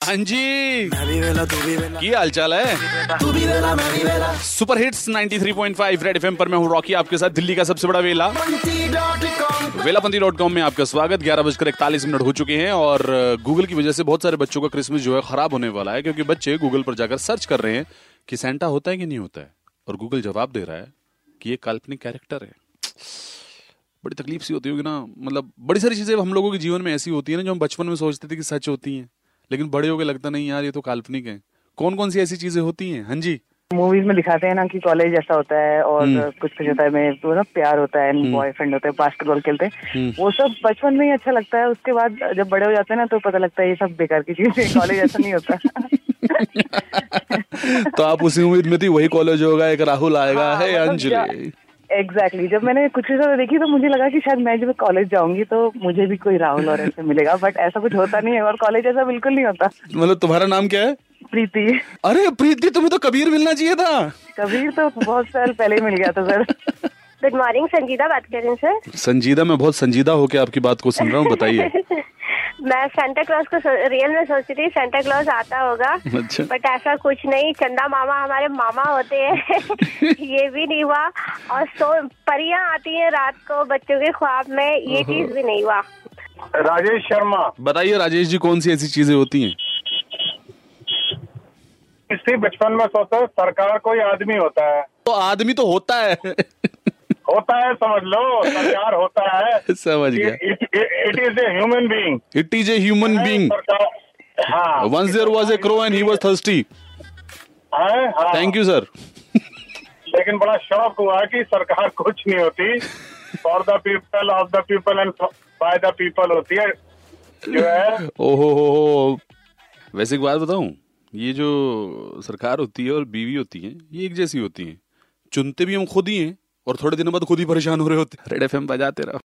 हाँ जी। की हाल चाल है? सुपर हिट्स 93.5 रेड एफएम पर मैं हूँ रॉकी आपके साथ दिल्ली का सबसे बड़ा वेला। वेलापंथी डॉट कॉम में आपका स्वागत। ग्यारह बजकर इकतालीस मिनट हो चुके हैं और गूगल की वजह से बहुत सारे बच्चों का क्रिसमस जो है खराब होने वाला है क्योंकि बच्चे गूगल पर जाकर सर्च कर रहे हैं कि सेंटा होता है कि नहीं होता है। और गूगल जवाब दे रहा है कि ये काल्पनिक कैरेक्टर है। बड़ी तकलीफ़ सी होती होगी ना। मतलब बड़ी सारी चीज़ें हम लोगों के जीवन में ऐसी होती है ना जो हम बचपन में सोचते थे कि सच होती हैं। लेकिन बड़े होकर लगता नहीं यार ये तो काल्पनिक है। कौन कौन सी ऐसी चीज़ें होती हैं? हाँ जी। मूवीज़ में दिखाते हैं ना कि कॉलेज ऐसा होता है और हम्म। कुछ कुछ होता है में तो ना प्यार होता है बॉयफ्रेंड होता है बास्केटबॉल खेलते हैं। हम्म। वो सब बचपन में ही अच्छा लगता है उसके बाद जब बड़े हो जाते हैं ना तो पता लगता है ये सब बेकार की चीज़ है कॉलेज ऐसा नहीं होता। तो आप उसी उम्मीद में थी वही कॉलेज होगा एक राहुल आएगा हाँ, है मतलब अंजलि? Exactly exactly. जब मैंने कुछ चीज़ें देखी तो मुझे लगा कि शायद मैं जब कॉलेज जाऊँगी तो मुझे भी कोई राहुल और ऐसे मिलेगा बट ऐसा कुछ होता नहीं है और कॉलेज ऐसा बिल्कुल नहीं होता। मतलब तुम्हारा नाम क्या है? प्रीति। अरे प्रीति तुम्हें तो कबीर मिलना चाहिए था। कबीर तो बहुत साल पहले ही मिल गया था सर। गुड मॉर्निंग संजीदा बात कर रही हूँ सर संजीदा मैं बहुत संजीदा होकर आपकी बात को सुन रहा हूँ बताइए। मैं सेंटा क्लॉज को रियल में सोच रही थी सेंटा क्लॉज आता होगा अच्छा। बट ऐसा कुछ नहीं। चंदा मामा हमारे मामा होते हैं। ये भी नहीं हुआ। और सो परियाँ आती हैं रात को बच्चों के ख्वाब में। ये चीज़ भी नहीं हुआ। राजेश शर्मा। बताइए राजेश जी कौन सी ऐसी चीज़ें होती हैं? इससे बचपन में सोचो सरकार कोई आदमी होता है। तो आदमी तो होता है। होता है समझ लो सरकार होता है। समझ गया। It is a human being it is a human being once there was a crow and he was thirsty. Thank you sir लेकिन बड़ा शौक हुआ कि सरकार कुछ नहीं होती। For the people of the people and by the people होती है जो है। ओहो हो। वैसे एक बात बताऊँ ये जो सरकार होती है और बीवी होती है ये एक जैसी होती है। चुनते भी हम खुद ही हैं और थोड़े दिनों बाद खुद ही परेशान हो रहे होते। रेड एफ़ बजाते रहो।